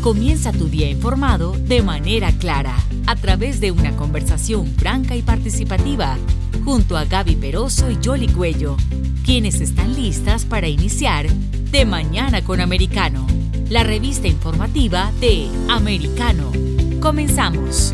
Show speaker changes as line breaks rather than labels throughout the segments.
Comienza tu día informado de manera clara, a través de una conversación franca y participativa, junto a Gaby Peroso y Jolly Cuello, quienes están listas para iniciar De Mañana con Americano, la revista informativa de Americano. Comenzamos.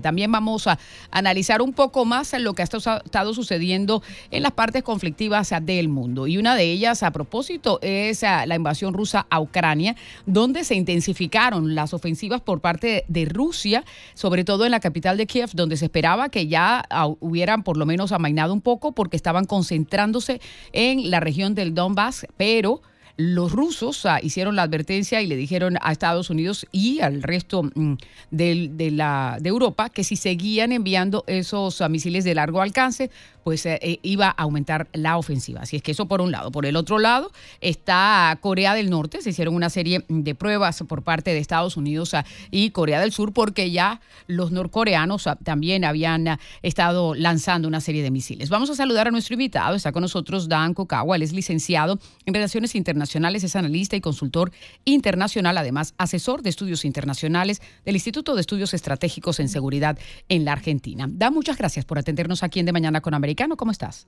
También vamos a analizar un poco más lo que ha estado sucediendo en las partes conflictivas del mundo. Y una de ellas, a propósito, es la invasión rusa a Ucrania, donde se intensificaron las ofensivas por parte de Rusia, sobre todo en la capital de Kiev, donde se esperaba que ya hubieran por lo menos amainado un poco porque estaban concentrándose en la región del Donbass, pero los rusos ah, hicieron la advertencia y le dijeron a Estados Unidos y al resto mm, de, la, de Europa que si seguían enviando esos ah, misiles de largo alcance, pues eh, eh, iba a aumentar la ofensiva. Así es que eso por un lado. Por el otro lado está Corea del Norte. Se hicieron una serie de pruebas por parte de Estados Unidos ah, y Corea del Sur porque ya los norcoreanos también habían estado lanzando una serie de misiles. Vamos a saludar a nuestro invitado. Está con nosotros Dan Kokawa. Él es licenciado en Relaciones Internacionales es analista y consultor internacional, además asesor de estudios internacionales del Instituto de Estudios Estratégicos en Seguridad en la Argentina. Da, muchas gracias por atendernos aquí en De Mañana con Americano. ¿Cómo estás?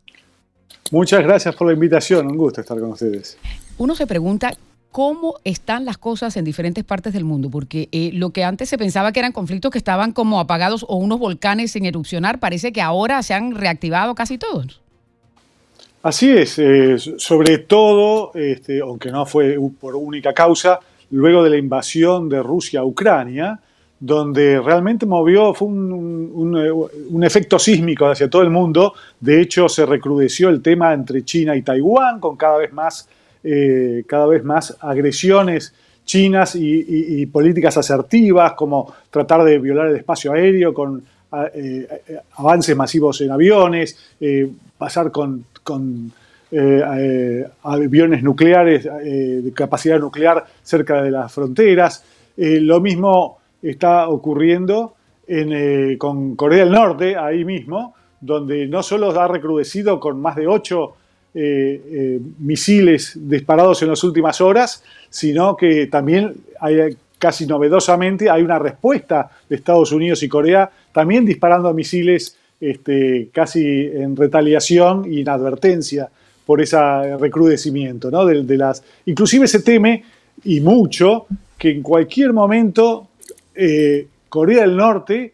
Muchas gracias por la invitación, un gusto estar con ustedes.
Uno se pregunta cómo están las cosas en diferentes partes del mundo, porque eh, lo que antes se pensaba que eran conflictos que estaban como apagados o unos volcanes sin erupcionar, parece que ahora se han reactivado casi todos.
Así es, eh, sobre todo, este, aunque no fue por única causa, luego de la invasión de Rusia a Ucrania, donde realmente movió, fue un, efecto sísmico hacia todo el mundo. De hecho, se recrudeció el tema entre China y Taiwán, con cada vez más, eh, cada vez más agresiones chinas y, políticas asertivas, como tratar de violar el espacio aéreo con eh, avances masivos en aviones, pasar con con eh, eh, aviones nucleares eh, de capacidad nuclear cerca de las fronteras. lo mismo está ocurriendo con Corea del Norte, ahí mismo, donde no solo ha recrudecido con más de ocho misiles disparados en las últimas horas, sino que también hay, casi novedosamente hay una respuesta de Estados Unidos y Corea también disparando misiles este, casi en retaliación y en advertencia por ese recrudecimiento. ¿no? De, las, inclusive se teme, y mucho, que en cualquier momento eh, Corea del Norte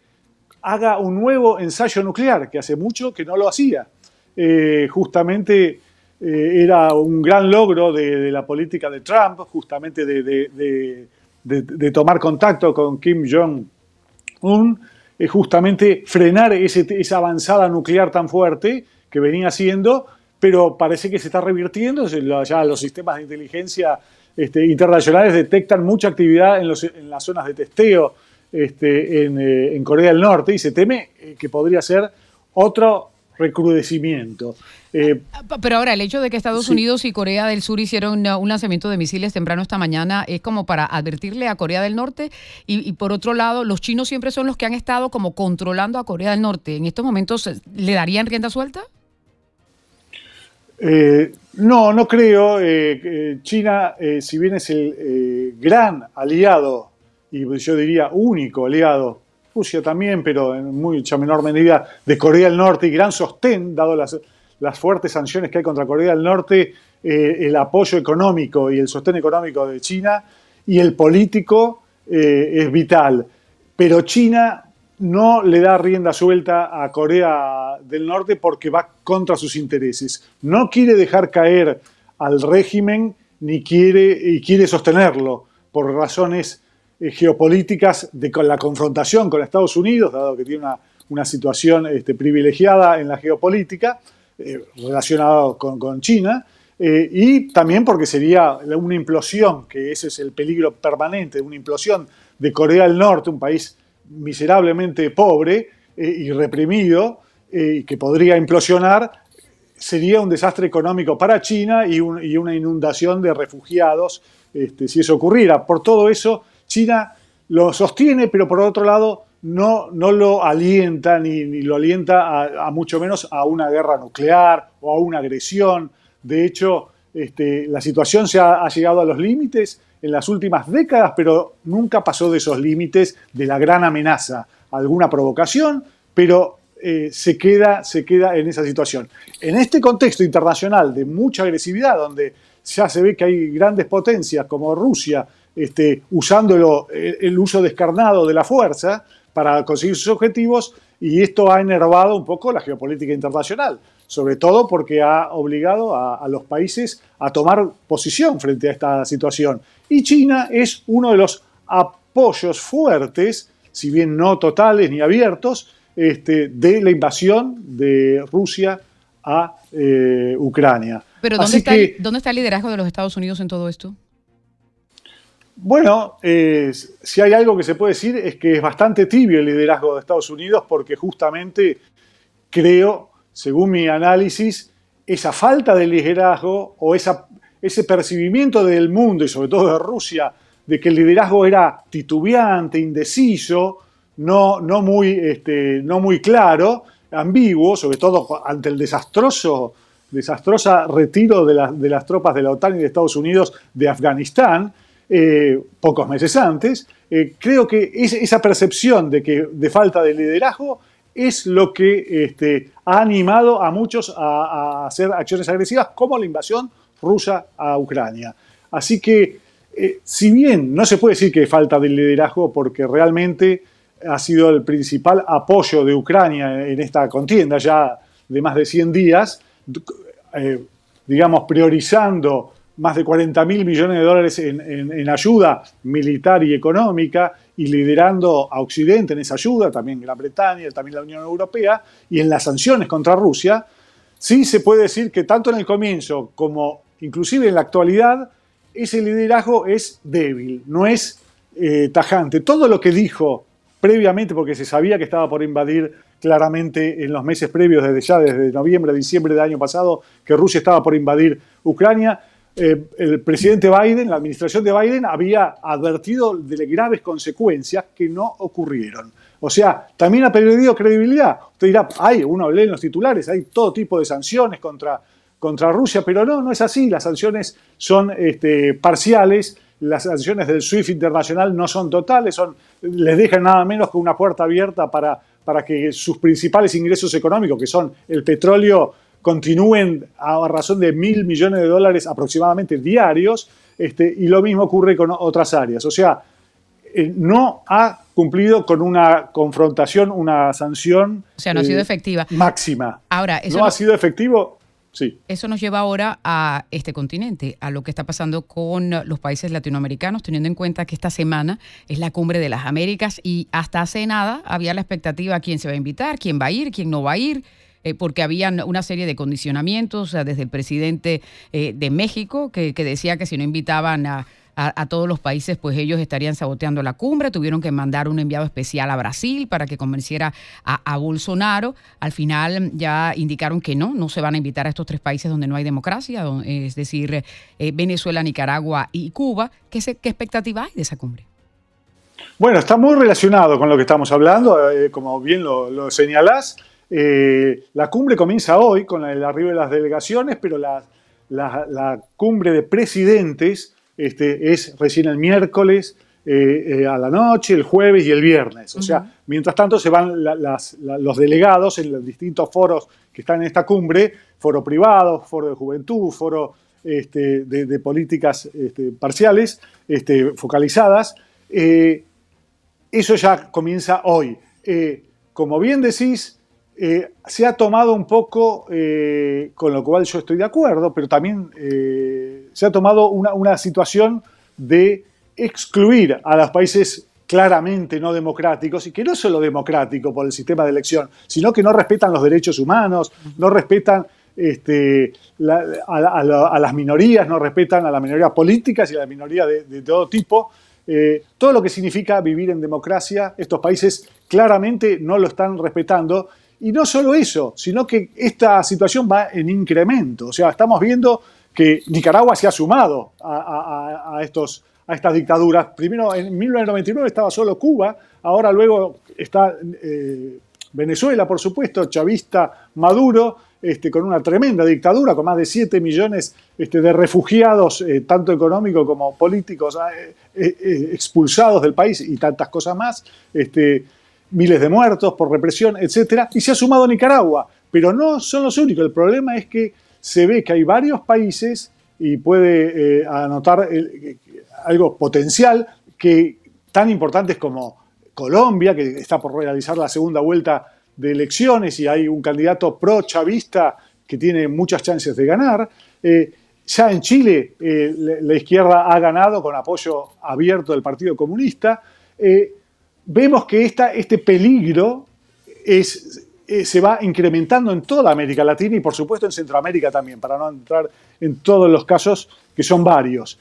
haga un nuevo ensayo nuclear, que hace mucho que no lo hacía. Eh, justamente eh, era un gran logro de, la política de Trump, justamente de, de tomar contacto con Kim Jong-un es justamente frenar esa avanzada nuclear tan fuerte que venía haciendo, pero parece que se está revirtiendo. Ya los sistemas de inteligencia este, internacionales detectan mucha actividad en, las zonas de testeo este, eh, en, Corea del Norte y se teme eh, que podría ser otro recrudecimiento.
Eh, Pero ahora, el hecho de que Estados Unidos y Corea del Sur hicieron un lanzamiento de misiles temprano esta mañana es como para advertirle a Corea del Norte y, por otro lado, los chinos siempre son los que han estado como controlando a Corea del Norte. ¿En estos momentos le darían rienda suelta?
Eh, no, no creo. Eh, China, si bien es el gran aliado, y yo diría único aliado Rusia también, pero en mucha menor medida, de Corea del Norte y gran sostén, dado las, las fuertes sanciones que hay contra Corea del Norte, eh, el apoyo económico y el sostén económico de China y el político eh, es vital. Pero China no le da rienda suelta a Corea del Norte porque va contra sus intereses. No quiere dejar caer al régimen ni quiere, y quiere sostenerlo por razones eh, geopolíticas de la confrontación con Estados Unidos, dado que tiene una, situación este, privilegiada en la geopolítica eh, relacionada con, China, eh, y también porque sería una implosión, que ese es el peligro permanente, una implosión de Corea del Norte, un país miserablemente pobre y reprimido, que podría implosionar, sería un desastre económico para China y, una inundación de refugiados este, si eso ocurriera. Por todo eso, China lo sostiene, pero por otro lado no, no lo alienta ni, lo alienta a, mucho menos a una guerra nuclear o a una agresión. De hecho, este, la situación se ha, llegado a los límites en las últimas décadas, pero nunca pasó de esos límites de la gran amenaza. Alguna provocación, pero eh, se, queda, se queda en esa situación. En este contexto internacional de mucha agresividad, donde ya se ve que hay grandes potencias como Rusia este, usando el uso descarnado de la fuerza para conseguir sus objetivos, y esto ha enervado un poco la geopolítica internacional, sobre todo porque ha obligado a, los países a tomar posición frente a esta situación. Y China es uno de los apoyos fuertes, si bien no totales ni abiertos, este, de la invasión de Rusia a eh, Ucrania.
Pero ¿dónde está, ¿dónde está el liderazgo de los Estados Unidos en todo esto?
Bueno, eh, si hay algo que se puede decir es que es bastante tibio el liderazgo de Estados Unidos porque justamente creo, según mi análisis, esa falta de liderazgo o ese percibimiento del mundo y sobre todo de Rusia de que el liderazgo era titubeante, indeciso, no, no, muy, este, claro, ambiguo, sobre todo ante el desastroso desastrosa retiro de, de las tropas de la OTAN y de Estados Unidos de Afganistán, eh, pocos meses antes, eh, creo que esa percepción de, que, de falta de liderazgo es lo que este, ha animado a muchos a, hacer acciones agresivas como la invasión rusa a Ucrania. Así que, eh, si bien no se puede decir que falta de liderazgo porque realmente ha sido el principal apoyo de Ucrania en esta contienda ya de más de 100 días, digamos, priorizando más de 40 mil millones de dólares en, ayuda militar y económica y liderando a Occidente en esa ayuda, también Gran Bretaña, también la Unión Europea, y en las sanciones contra Rusia, sí se puede decir que tanto en el comienzo como inclusive en la actualidad, ese liderazgo es débil, no es eh, tajante. Todo lo que dijo previamente, porque se sabía que estaba por invadir claramente en los meses previos, desde ya, desde noviembre, diciembre del año pasado, que Rusia estaba por invadir Ucrania, eh, el presidente Biden, la administración de Biden, había advertido de graves consecuencias que no ocurrieron. O sea, también ha perdido credibilidad. Usted dirá, hay, uno lee en los titulares, hay todo tipo de sanciones contra, contra Rusia, pero no, no es así. Las sanciones son este, parciales, las sanciones del SWIFT internacional no son totales, son, les dejan nada menos que una puerta abierta para, para que sus principales ingresos económicos, que son el petróleo, continúen a razón de mil millones de dólares aproximadamente diarios, este, y lo mismo ocurre con otras áreas. O sea, eh, no ha cumplido con una confrontación, una sanción.
O sea, no ha sido eh, efectiva.
Máxima.
Ahora,
eso no, ha sido efectivo. Sí.
Eso nos lleva ahora a este continente, a lo que está pasando con los países latinoamericanos, teniendo en cuenta que esta semana es la cumbre de las Américas y hasta hace nada había la expectativa quién se va a invitar, quién va a ir, quién no va a ir. Eh, porque habían una serie de condicionamientos desde el presidente eh, de México, que, decía que si no invitaban a, todos los países, pues ellos estarían saboteando la cumbre. Tuvieron que mandar un enviado especial a Brasil para que convenciera a, Bolsonaro. Al final ya indicaron que no, no se van a invitar a estos tres países donde no hay democracia, es decir, eh, Venezuela, Nicaragua y Cuba. ¿Qué, ¿Qué, expectativa hay de esa cumbre?
Bueno, está muy relacionado con lo que estamos hablando, como bien lo, lo señalás. Eh, la cumbre comienza hoy con el arribo de las delegaciones, pero la, cumbre de presidentes este, es recién el miércoles eh, eh, a la noche, el jueves y el viernes. O sea, mientras tanto se van los delegados en los distintos foros que están en esta cumbre, foro privado, foro de juventud, foro este, de, políticas este, parciales, focalizadas. eso ya comienza hoy. como bien decís, eh, se ha tomado un poco, eh, con lo cual yo estoy de acuerdo, pero también eh, se ha tomado una, situación de excluir a los países claramente no democráticos y que no solo democrático por el sistema de elección, sino que no respetan los derechos humanos, no respetan este, a, las minorías, no respetan a las minorías políticas y a las minorías de, todo tipo. todo lo que significa vivir en democracia, estos países claramente no lo están respetando y no solo eso, sino que esta situación va en incremento. O sea, estamos viendo que Nicaragua se ha sumado a, estos, a estas dictaduras. Primero, en 1999 estaba solo Cuba, ahora luego está eh, Venezuela, por supuesto, chavista Maduro, este, con una tremenda dictadura, con más de 7 millones este, de refugiados, eh, tanto económicos como políticos, eh, expulsados del país y tantas cosas más, este, miles de muertos por represión, etcétera, y se ha sumado Nicaragua. Pero no son los únicos. El problema es que se ve que hay varios países y puede anotar algo potencial que tan importantes como Colombia, que está por realizar la segunda vuelta de elecciones y hay un candidato pro-chavista que tiene muchas chances de ganar. Eh, ya en Chile eh, la, izquierda ha ganado con apoyo abierto del Partido Comunista. Eh, vemos que esta, este peligro es, se va incrementando en toda América Latina y por supuesto en Centroamérica también, para no entrar en todos los casos que son varios.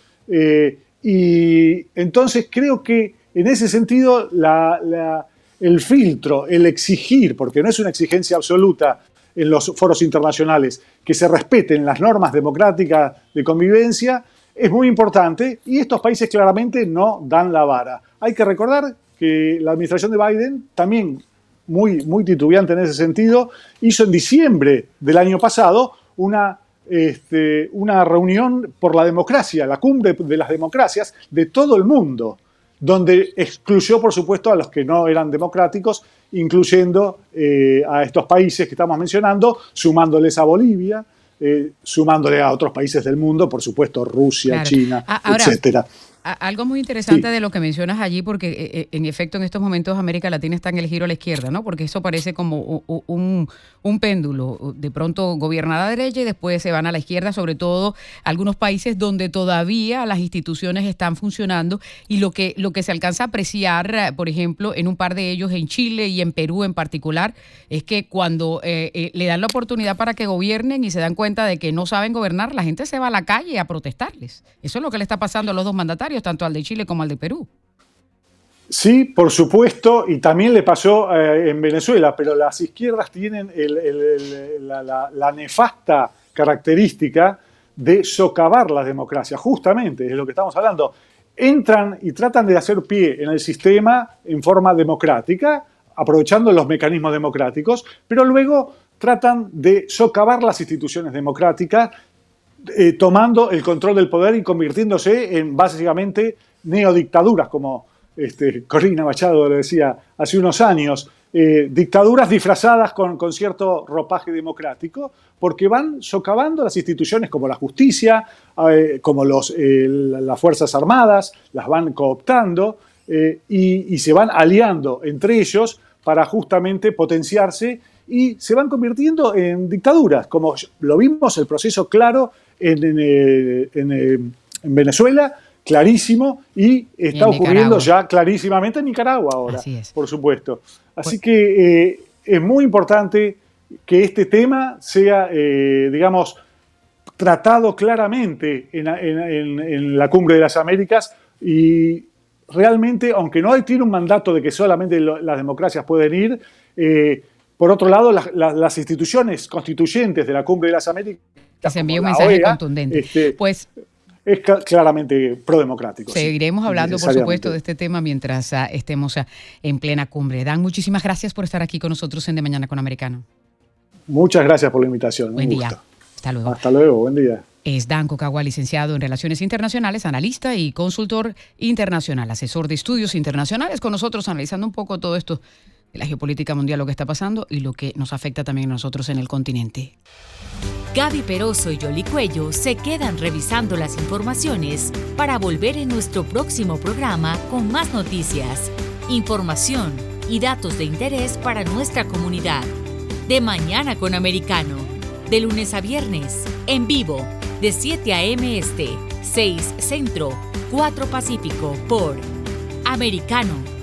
y entonces creo que en ese sentido la el filtro, el exigir, porque no es una exigencia absoluta en los foros internacionales, que se respeten las normas democráticas de convivencia, es muy importante y estos países claramente no dan la vara. Hay que recordar que la administración de Biden, también muy, muy titubeante en ese sentido, hizo en diciembre del año pasado una, este, una reunión por la democracia, la cumbre de las democracias de todo el mundo donde excluyó, por supuesto, a los que no eran democráticos, incluyendo eh, a estos países que estamos mencionando, sumándoles a Bolivia, eh, sumándole a otros países del mundo, por supuesto, Rusia, China, etcétera
algo muy interesante de lo que mencionas allí, porque eh, eh, en efecto en estos momentos América Latina está en el giro a la izquierda, ¿no? Porque eso parece como un, péndulo. De pronto gobierna la derecha y después se van a la izquierda, sobre todo algunos países donde todavía las instituciones están funcionando y lo que, lo que se alcanza a apreciar, por ejemplo, en un par de ellos, en Chile y en Perú en particular, es que cuando eh, le dan la oportunidad para que gobiernen y se dan cuenta de que no saben gobernar, la gente se va a la calle a protestarles. Eso es lo que le está pasando a los dos mandatarios tanto al de Chile como al de Perú.
Sí, por supuesto, y también le pasó eh, en Venezuela, pero las izquierdas tienen la, nefasta característica de socavar la democracia, justamente, es lo que estamos hablando. Entran y tratan de hacer pie en el sistema en forma democrática, aprovechando los mecanismos democráticos, pero luego tratan de socavar las instituciones democráticas eh, tomando el control del poder y convirtiéndose en básicamente neodictaduras, como este, Corina Machado lo decía hace unos años, eh, dictaduras disfrazadas con, cierto ropaje democrático, porque van socavando las instituciones como la justicia, eh, como los, las Fuerzas Armadas, las van cooptando y se van aliando entre ellos para justamente potenciarse y se van convirtiendo en dictaduras, como lo vimos el proceso claro eh, en, Venezuela, clarísimo, y está ocurriendo ya clarísimamente en Nicaragua ahora, por supuesto. Así que eh, es muy importante que este tema sea, eh, digamos, tratado claramente en, la cumbre de las Américas y realmente, aunque no tiene un mandato de que solamente las democracias pueden ir, por otro lado, las instituciones constituyentes de la cumbre de las Américas
que se envíe un mensaje contundente. Este, pues
es claramente prodemocrático.
Seguiremos hablando, por supuesto, de este tema mientras ah, estemos ah, en plena cumbre. Dan, muchísimas gracias por estar aquí con nosotros en De Mañana con Americano.
Muchas gracias por la invitación.
Buen día. Hasta luego.
Hasta luego, buen día.
Es Dan Cocagua, licenciado en Relaciones Internacionales, analista y consultor internacional, asesor de estudios internacionales, con nosotros analizando un poco todo esto la geopolítica mundial, lo que está pasando y lo que nos afecta también a nosotros en el continente.
Gaby Peroso y Yoli Cuello se quedan revisando las informaciones para volver en nuestro próximo programa con más noticias, información y datos de interés para nuestra comunidad. De mañana con Americano, de lunes a viernes, en vivo, de 7 a.m. Este, 6 Centro, 4 Pacífico, por Americano